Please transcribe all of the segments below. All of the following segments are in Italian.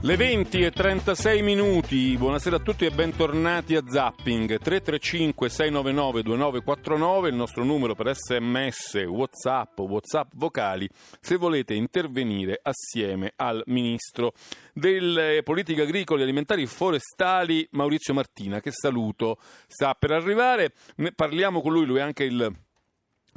Le 20 e 36 minuti, buonasera a tutti e bentornati a Zapping. 335 699 2949, il nostro numero per sms, whatsapp, whatsapp vocali, se volete intervenire assieme al Ministro delle Politiche Agricole, Alimentari e Forestali Maurizio Martina, che saluto, sta per arrivare, ne parliamo con lui, lui è anche il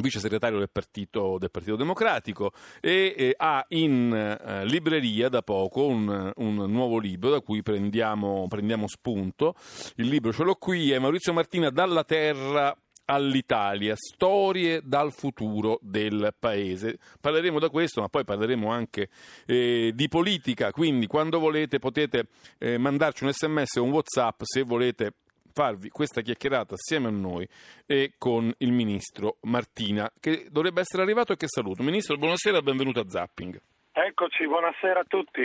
vice segretario del Partito, del Partito Democratico e eh, ha in eh, libreria da poco un, un, nuovo libro da cui prendiamo, prendiamo spunto. Il libro ce l'ho qui, è Maurizio Martina Dalla Terra all'Italia, storie dal futuro del paese. Parleremo da questo, ma poi parleremo anche eh, di politica, quindi quando volete potete eh, mandarci un sms o un whatsapp se volete farvi questa chiacchierata assieme a noi e con il ministro Martina, che dovrebbe essere arrivato e che saluto. Ministro, buonasera, benvenuto a Zapping. Eccoci, buonasera a tutti.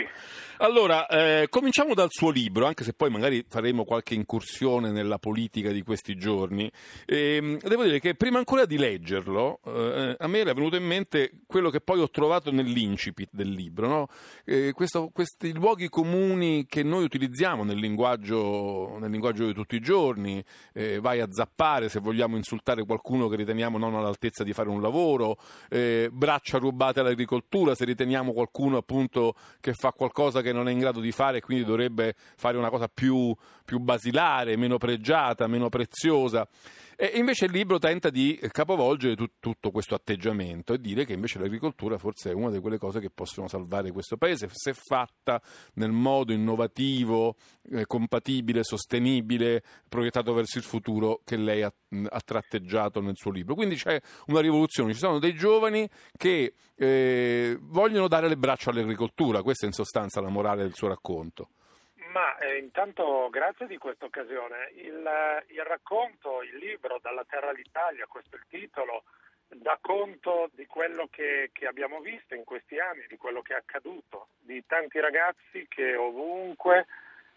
Allora, eh, cominciamo dal suo libro, anche se poi magari faremo qualche incursione nella politica di questi giorni. E, devo dire che prima ancora di leggerlo, eh, a me era venuto in mente quello che poi ho trovato nell'incipit del libro, no? eh, questo, questi luoghi comuni che noi utilizziamo nel linguaggio, nel linguaggio di tutti i giorni, eh, vai a zappare se vogliamo insultare qualcuno che riteniamo non all'altezza di fare un lavoro, eh, braccia rubate all'agricoltura se riteniamo qualcuno appunto che fa qualcosa che non è in grado di fare e quindi dovrebbe fare una cosa più, più basilare, meno pregiata, meno preziosa. E invece il libro tenta di capovolgere tut, tutto questo atteggiamento e dire che invece l'agricoltura forse è una di quelle cose che possono salvare questo paese se fatta nel modo innovativo, eh, compatibile, sostenibile, proiettato verso il futuro che lei ha, ha, tratteggiato nel suo libro. Quindi c'è una rivoluzione, ci sono dei giovani che eh, vogliono dare le braccia all'agricoltura, questa è in sostanza la morale del suo racconto. Ma eh, intanto grazie di questa occasione. Il, il, racconto, il libro Dalla terra all'Italia, questo è il titolo, dà conto di quello che, che, abbiamo visto in questi anni, di quello che è accaduto, di tanti ragazzi che ovunque,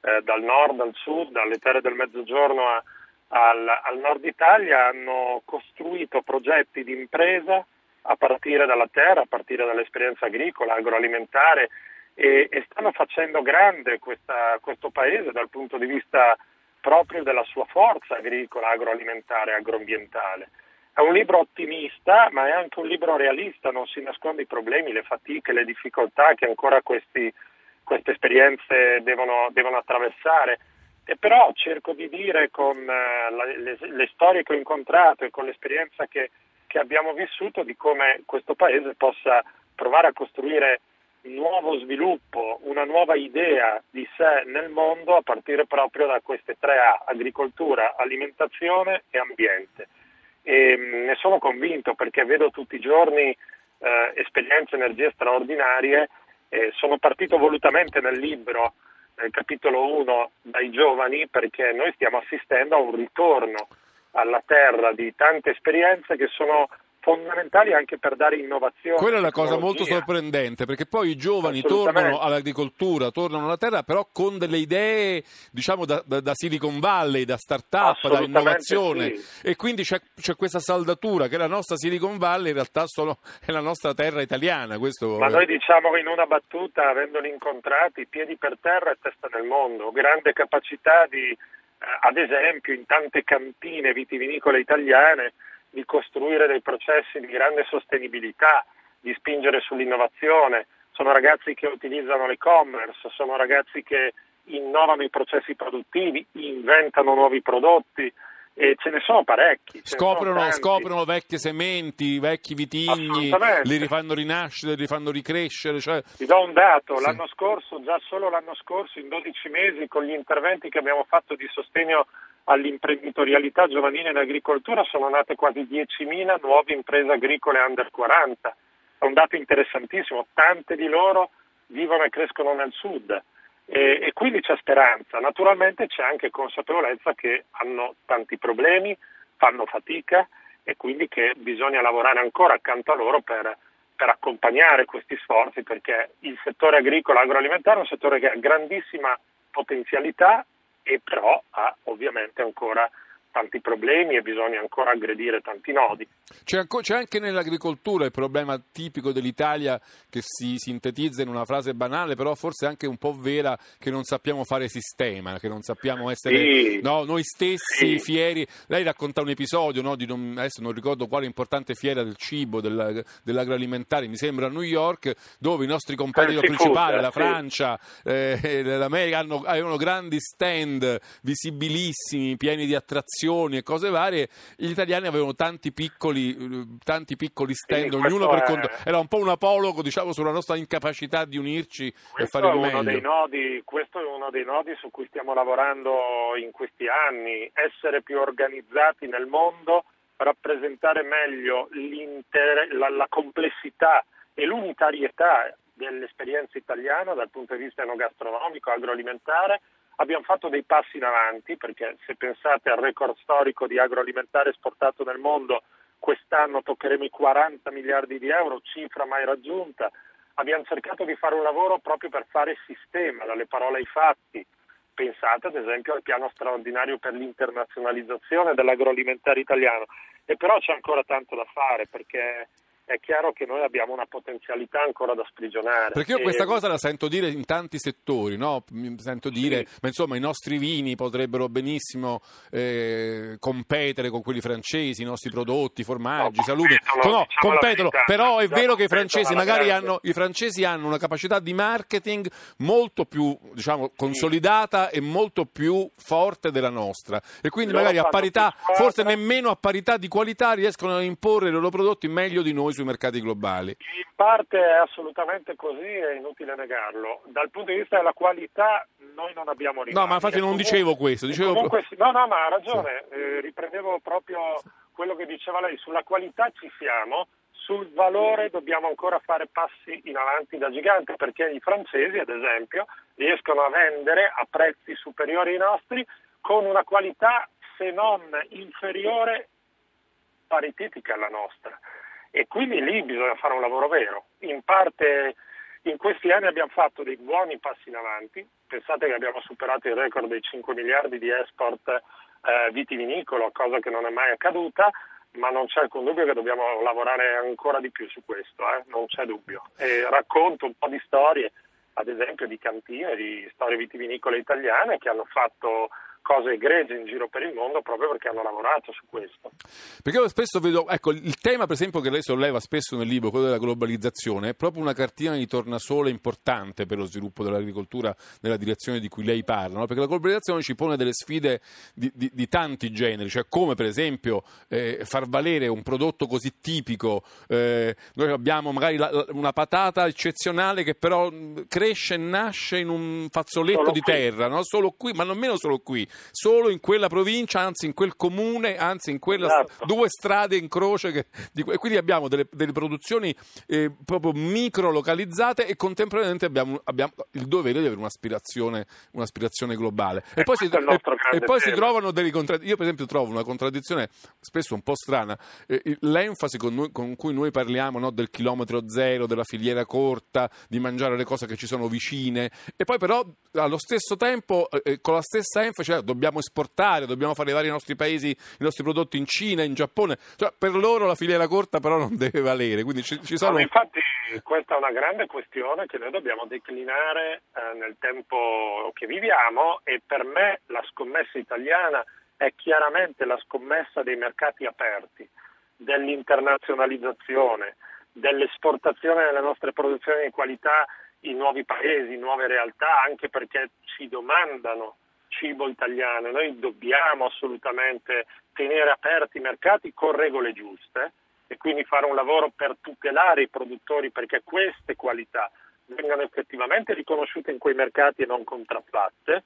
eh, dal nord al sud, dalle terre del mezzogiorno a, al, al nord Italia, hanno costruito progetti di impresa a partire dalla terra, a partire dall'esperienza agricola, agroalimentare e, e stanno facendo grande questa, questo paese dal punto di vista proprio della sua forza agricola, agroalimentare, agroambientale. È un libro ottimista, ma è anche un libro realista, non si nasconde i problemi, le fatiche, le difficoltà che ancora questi, queste esperienze devono, devono, attraversare. E però cerco di dire con la, le, le, storie che ho incontrato e con l'esperienza che, che abbiamo vissuto di come questo paese possa provare a costruire nuovo sviluppo, una nuova idea di sé nel mondo a partire proprio da queste tre A, agricoltura, alimentazione e ambiente. E mm, ne sono convinto perché vedo tutti i giorni eh, esperienze, energie straordinarie. Eh, sono partito volutamente nel libro, nel capitolo 1, dai giovani perché noi stiamo assistendo a un ritorno alla terra di tante esperienze che sono fondamentali anche per dare innovazione. Quella è la cosa molto sorprendente, perché poi i giovani tornano all'agricoltura, tornano alla terra, però con delle idee, diciamo, da, da, Silicon Valley, da start-up, da innovazione. Sì. E quindi c'è, c'è, questa saldatura che la nostra Silicon Valley in realtà solo è la nostra terra italiana. Questo... Ma noi diciamo in una battuta, avendoli incontrati, piedi per terra e testa nel mondo, grande capacità di, eh, ad esempio, in tante cantine vitivinicole italiane, di costruire dei processi di grande sostenibilità, di spingere sull'innovazione. Sono ragazzi che utilizzano l'e-commerce, sono ragazzi che innovano i processi produttivi, inventano nuovi prodotti, e ce ne sono parecchi. Scoprono, sono scoprono, vecchie sementi, vecchi vitigni, li rifanno rinascere, li rifanno ricrescere. Cioè... Ti do un dato, sì. l'anno scorso, già solo l'anno scorso, in 12 mesi, con gli interventi che abbiamo fatto di sostegno all'imprenditorialità giovanile in agricoltura, sono nate quasi 10.000 nuove imprese agricole under 40. È un dato interessantissimo, tante di loro vivono e crescono nel sud e, e quindi c'è speranza. Naturalmente c'è anche consapevolezza che hanno tanti problemi, fanno fatica e quindi che bisogna lavorare ancora accanto a loro per, per accompagnare questi sforzi perché il settore agricolo agroalimentare è un settore che ha grandissima potenzialità e però ha ovviamente ancora tanti problemi e bisogna ancora aggredire tanti nodi. C'è, anco, c'è, anche nell'agricoltura il problema tipico dell'Italia che si sintetizza in una frase banale, però forse anche un po' vera, che non sappiamo fare sistema, che non sappiamo essere sì. no, noi stessi sì. fieri. Lei racconta un episodio, no, non, adesso non ricordo quale importante fiera del cibo, della, dell'agroalimentare, mi sembra a New York, dove i nostri competitor principali, la Francia, eh, l'America, hanno, avevano grandi stand visibilissimi, pieni di attrazioni e cose varie. Gli italiani avevano tanti piccoli, tanti piccoli stand, ognuno per conto. Era un po' un apologo, diciamo, sulla nostra incapacità di unirci questo e fare il meglio. Nodi, questo è uno dei nodi su cui stiamo lavorando in questi anni, essere più organizzati nel mondo, rappresentare meglio la, la complessità e l'unitarietà dell'esperienza italiana dal punto di vista enogastronomico, agroalimentare. Abbiamo fatto dei passi in avanti perché se pensate al record storico di agroalimentare esportato nel mondo, quest'anno toccheremo i 40 miliardi di euro, cifra mai raggiunta. Abbiamo cercato di fare un lavoro proprio per fare sistema, dalle parole ai fatti. Pensate ad esempio al piano straordinario per l'internazionalizzazione dell'agroalimentare italiano. E però c'è ancora tanto da fare perché è chiaro che noi abbiamo una potenzialità ancora da sprigionare. Perché io e... questa cosa la sento dire in tanti settori, no? Mi sento dire, sì. ma insomma i nostri vini potrebbero benissimo eh, competere con quelli francesi, i nostri prodotti, formaggi, no, salumi, no, no diciamo competono, però è vero che i francesi magari hanno, i francesi hanno una capacità di marketing molto più diciamo, consolidata sì. e molto più forte della nostra e quindi Loro magari a parità, forse nemmeno a parità di qualità riescono a imporre i loro prodotti meglio di noi sui mercati globali? In parte è assolutamente così, è inutile negarlo. Dal punto di vista della qualità noi non abbiamo rivalli. No, ma infatti non comunque, dicevo questo. Dicevo... Comunque, no, no, ma ha ragione. Sì. Eh, riprendevo proprio quello che diceva lei. Sulla qualità ci siamo, sul valore dobbiamo ancora fare passi in avanti da gigante perché i francesi, ad esempio, riescono a vendere a prezzi superiori ai nostri con una qualità se non inferiore paritetica alla nostra e quindi lì bisogna fare un lavoro vero. In parte in questi anni abbiamo fatto dei buoni passi in avanti, pensate che abbiamo superato il record dei 5 miliardi di export eh, vitivinicolo, cosa che non è mai accaduta, ma non c'è alcun dubbio che dobbiamo lavorare ancora di più su questo, eh? non c'è dubbio. E racconto un po' di storie, ad esempio di cantine, di storie vitivinicole italiane che hanno fatto cose egregie in giro per il mondo proprio perché hanno lavorato su questo. Perché io spesso vedo, ecco, il tema per esempio che lei solleva spesso nel libro, quello della globalizzazione, è proprio una cartina di tornasole importante per lo sviluppo dell'agricoltura nella direzione di cui lei parla, no? perché la globalizzazione ci pone delle sfide di, di, di tanti generi, cioè come per esempio eh, far valere un prodotto così tipico, eh, noi abbiamo magari la, una patata eccezionale che però cresce e nasce in un fazzoletto solo di qui. terra, no? solo qui, ma nemmeno solo qui, solo in quella provincia, anzi in quel comune, anzi in quelle esatto. due strade in croce. Che, di, e quindi abbiamo delle, delle produzioni eh, proprio micro localizzate e contemporaneamente abbiamo, abbiamo, il dovere di avere un'aspirazione, un'aspirazione globale. E poi, si, e, e poi si, trovano delle contraddizioni. Io per esempio trovo una contraddizione spesso un po' strana, eh, l'enfasi con, noi, con, cui noi parliamo no, del chilometro zero, della filiera corta, di mangiare le cose che ci sono vicine e poi però allo stesso tempo eh, eh con la stessa enfasi cioè, dobbiamo esportare, dobbiamo far arrivare i nostri paesi, i nostri prodotti in Cina, in Giappone. Cioè, per loro la filiera corta però non deve valere. Quindi ci, ci sono... no, infatti questa è una grande questione che noi dobbiamo declinare eh, nel tempo che viviamo e per me la scommessa italiana è chiaramente la scommessa dei mercati aperti, dell'internazionalizzazione, dell'esportazione delle nostre produzioni di qualità in nuovi paesi, in nuove realtà, anche perché ci domandano cibo italiano. Noi dobbiamo assolutamente tenere aperti i mercati con regole giuste e quindi fare un lavoro per tutelare i produttori perché queste qualità vengano effettivamente riconosciute in quei mercati e non contraffatte.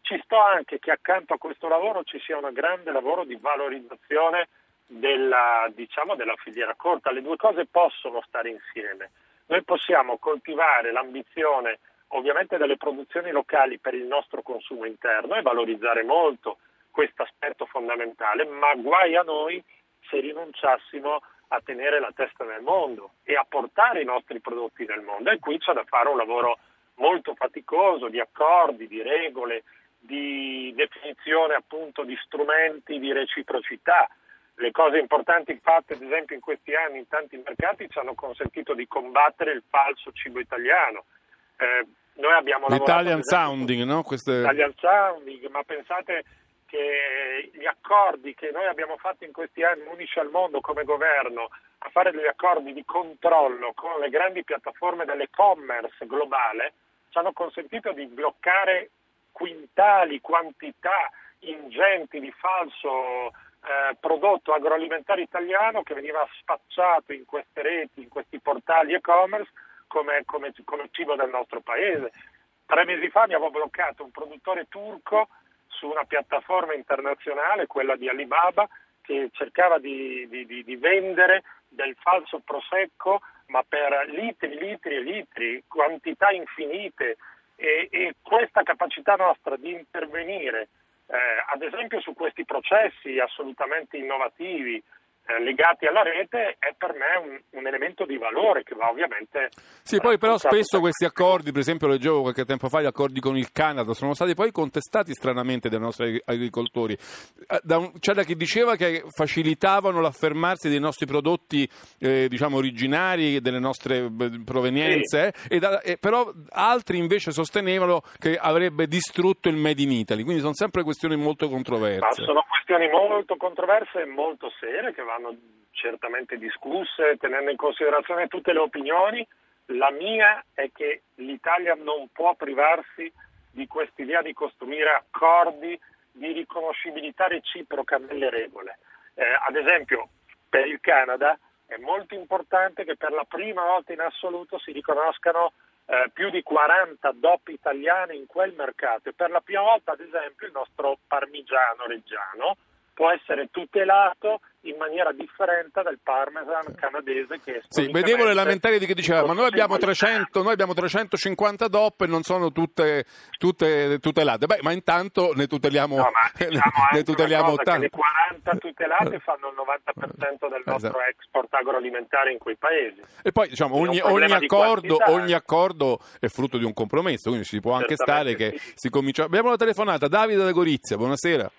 Ci sto anche che accanto a questo lavoro ci sia un grande lavoro di valorizzazione della, diciamo, della filiera corta. Le due cose possono stare insieme. Noi possiamo coltivare l'ambizione ovviamente delle produzioni locali per il nostro consumo interno e valorizzare molto questo aspetto fondamentale, ma guai a noi se rinunciassimo a tenere la testa nel mondo e a portare i nostri prodotti nel mondo. E qui c'è da fare un lavoro molto faticoso di accordi, di regole, di definizione appunto di strumenti di reciprocità. Le cose importanti fatte ad esempio in questi anni in tanti mercati ci hanno consentito di combattere il falso cibo italiano. Eh, noi abbiamo L'Italian esempio, sounding, no? Queste... Italian sounding, ma pensate che gli accordi che noi abbiamo fatto in questi anni, unici al mondo come governo, a fare degli accordi di controllo con le grandi piattaforme dell'e-commerce globale, ci hanno consentito di bloccare quintali, quantità ingenti di falso eh, prodotto agroalimentare italiano che veniva spacciato in queste reti, in questi portali e-commerce come, come, come cibo del nostro paese. Tre mesi fa abbiamo bloccato un produttore turco su una piattaforma internazionale, quella di Alibaba, che cercava di, di, di, vendere del falso prosecco, ma per litri, litri e litri, quantità infinite, e, e questa capacità nostra di intervenire, eh, ad esempio su questi processi assolutamente innovativi, eh, legati alla rete è per me un, un, elemento di valore che va ovviamente... Sì, poi però spesso questi accordi, per esempio leggevo qualche tempo fa gli accordi con il Canada, sono stati poi contestati stranamente dai nostri agricoltori. Eh, un, c'è da chi diceva che facilitavano l'affermarsi dei nostri prodotti eh, diciamo originari, delle nostre provenienze, sì. da, eh, però altri invece sostenevano che avrebbe distrutto il Made in Italy, quindi sono sempre questioni molto controverse. Ma sono questioni molto controverse e molto serie che vanno vanno certamente discusse tenendo in considerazione tutte le opinioni. La mia è che l'Italia non può privarsi di quest'idea di costruire accordi di riconoscibilità reciproca nelle regole. Eh, ad esempio, per il Canada è molto importante che per la prima volta in assoluto si riconoscano eh, più di 40 DOP italiani in quel mercato e per la prima volta, ad esempio, il nostro parmigiano reggiano può essere tutelato in maniera differente dal parmesan canadese che è Sì, vedevo le lamentele di chi diceva ma noi abbiamo, 300, noi abbiamo 350 DOP e non sono tutte, tutte tutelate. Beh, ma intanto ne tuteliamo, no, diciamo ne tuteliamo 80. Le 40 tutelate fanno il 90% del nostro esatto. export agroalimentare in quei paesi. E poi diciamo ogni, ogni, accordo, ogni, accordo, è frutto di un compromesso, quindi ci può anche stare che sì. si comincia. Abbiamo una telefonata, Davide da Gorizia, buonasera.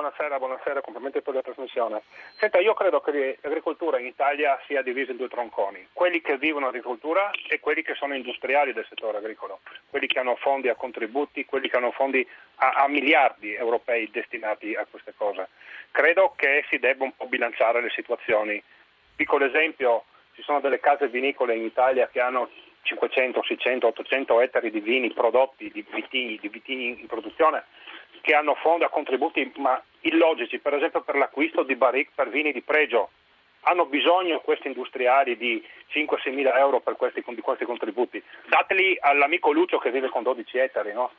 Buonasera, buonasera, complimenti per la trasmissione. Senta, io credo che l'agricoltura in Italia sia divisa in due tronconi, quelli che vivono agricoltura e quelli che sono industriali del settore agricolo, quelli che hanno fondi a contributi, quelli che hanno fondi a, a miliardi europei destinati a queste cose. Credo che si debba un po' bilanciare le situazioni. Piccolo esempio, ci sono delle case vinicole in Italia che hanno 500, 600, 800 ettari di vini prodotti, di vitini, di vitini in produzione che hanno fondi a contributi ma illogici, per esempio per l'acquisto di barrique per vini di pregio. Hanno bisogno questi industriali di 5-6 mila euro per questi, questi, contributi. Dateli all'amico Lucio che vive con 12 ettari, no?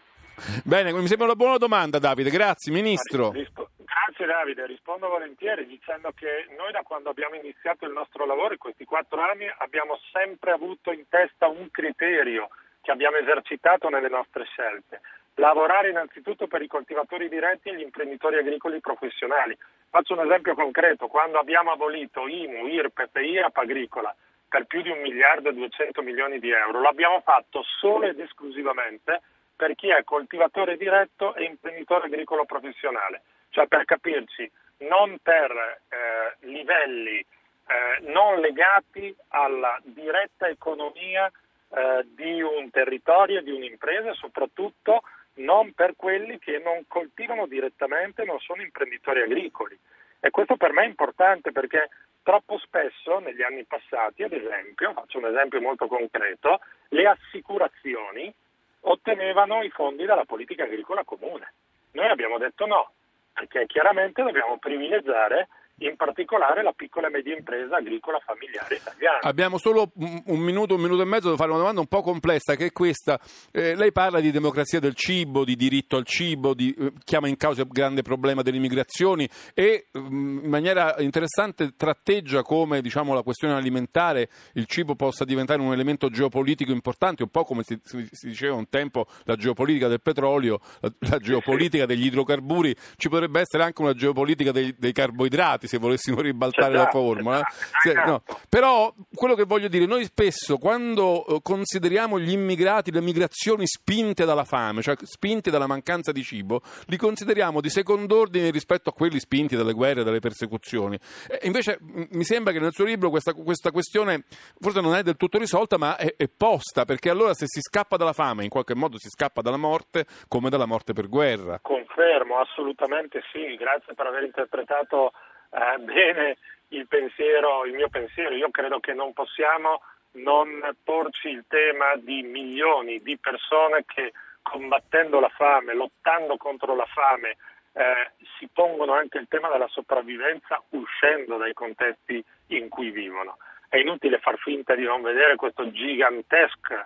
Bene, mi sembra una buona domanda Davide, grazie Ministro. Grazie Davide, rispondo volentieri dicendo che noi da quando abbiamo iniziato il nostro lavoro in questi quattro anni abbiamo sempre avuto in testa un criterio che abbiamo esercitato nelle nostre scelte lavorare innanzitutto per i coltivatori diretti e gli imprenditori agricoli professionali. Faccio un esempio concreto, quando abbiamo abolito IMU, IRPEP e IAP agricola per più di un miliardo e 200 milioni di euro, l'abbiamo fatto solo ed esclusivamente per chi è coltivatore diretto e imprenditore agricolo professionale, cioè per capirci, non per eh, livelli eh, non legati alla diretta economia eh, di un territorio di un'impresa, soprattutto non per quelli che non coltivano direttamente, non sono imprenditori agricoli. E questo per me è importante perché troppo spesso negli anni passati, ad esempio, faccio un esempio molto concreto, le assicurazioni ottenevano i fondi dalla politica agricola comune. Noi abbiamo detto no, perché chiaramente dobbiamo privilegiare in particolare la piccola e media impresa agricola familiare italiana. Abbiamo solo un minuto, un minuto e mezzo per fare una domanda un po' complessa che è questa. Eh, lei parla di democrazia del cibo, di diritto al cibo, di, eh, chiama in causa il grande problema delle immigrazioni e mm, in maniera interessante tratteggia come diciamo, la questione alimentare, il cibo possa diventare un elemento geopolitico importante, un po' come si, si diceva un tempo la geopolitica del petrolio, la, la geopolitica degli idrocarburi, ci potrebbe essere anche una geopolitica dei, dei carboidrati se volessimo ribaltare la Esatto, formula. esatto, Se- no. esatto. Però quello che voglio dire, noi spesso quando eh, consideriamo gli immigrati, le migrazioni spinte dalla fame, cioè spinte dalla mancanza di cibo, li consideriamo di second'ordine rispetto a quelli spinti dalle guerre, dalle persecuzioni. E invece mi sembra che nel suo libro questa, questa questione forse non è del tutto risolta, ma è, è posta, perché allora se si scappa dalla fame, in qualche modo si scappa dalla morte, come dalla morte per guerra. Confermo, assolutamente sì, grazie per aver interpretato eh, bene il pensiero, il mio pensiero. Io credo che non possiamo non porci il tema di milioni di persone che combattendo la fame, lottando contro la fame, eh, si pongono anche il tema della sopravvivenza uscendo dai contesti in cui vivono. È inutile far finta di non vedere questa gigantesca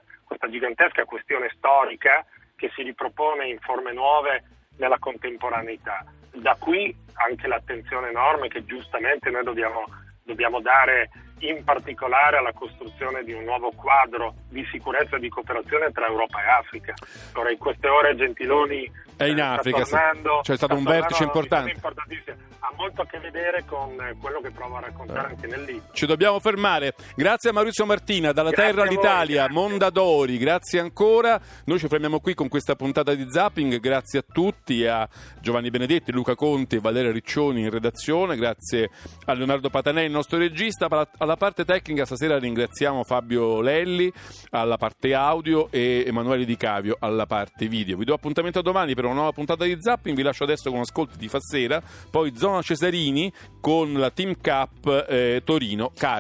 questione storica che si ripropone in forme nuove nella contemporaneità. Da qui anche l'attenzione enorme che giustamente noi dobbiamo, dobbiamo dare in particolare alla costruzione di un nuovo quadro di sicurezza e di cooperazione tra Europa e Africa. Ora in queste ore Gentiloni È in eh, Africa, sta tornando, c'è stato sta un vertice importante. Ha molto a che vedere con eh, quello che provo a raccontare anche nel libro. Ci dobbiamo fermare. Grazie a Maurizio Martina, dalla Grazie terra a voi. Mondadori, grazie ancora. Noi ci fermiamo qui con questa puntata di Zapping. Grazie a tutti, a Giovanni Benedetti, Luca Conti e Valeria Riccioni in redazione. Grazie a Leonardo Patanè, il nostro regista. Alla parte tecnica stasera ringraziamo Fabio Lelli alla parte audio e Emanuele Di Cavio alla parte video. Vi do appuntamento a domani per una nuova puntata di Zapping. Vi lascio adesso con ascolti di Fassera, poi Zona Cesarini con la Team Cup eh, Torino. Car-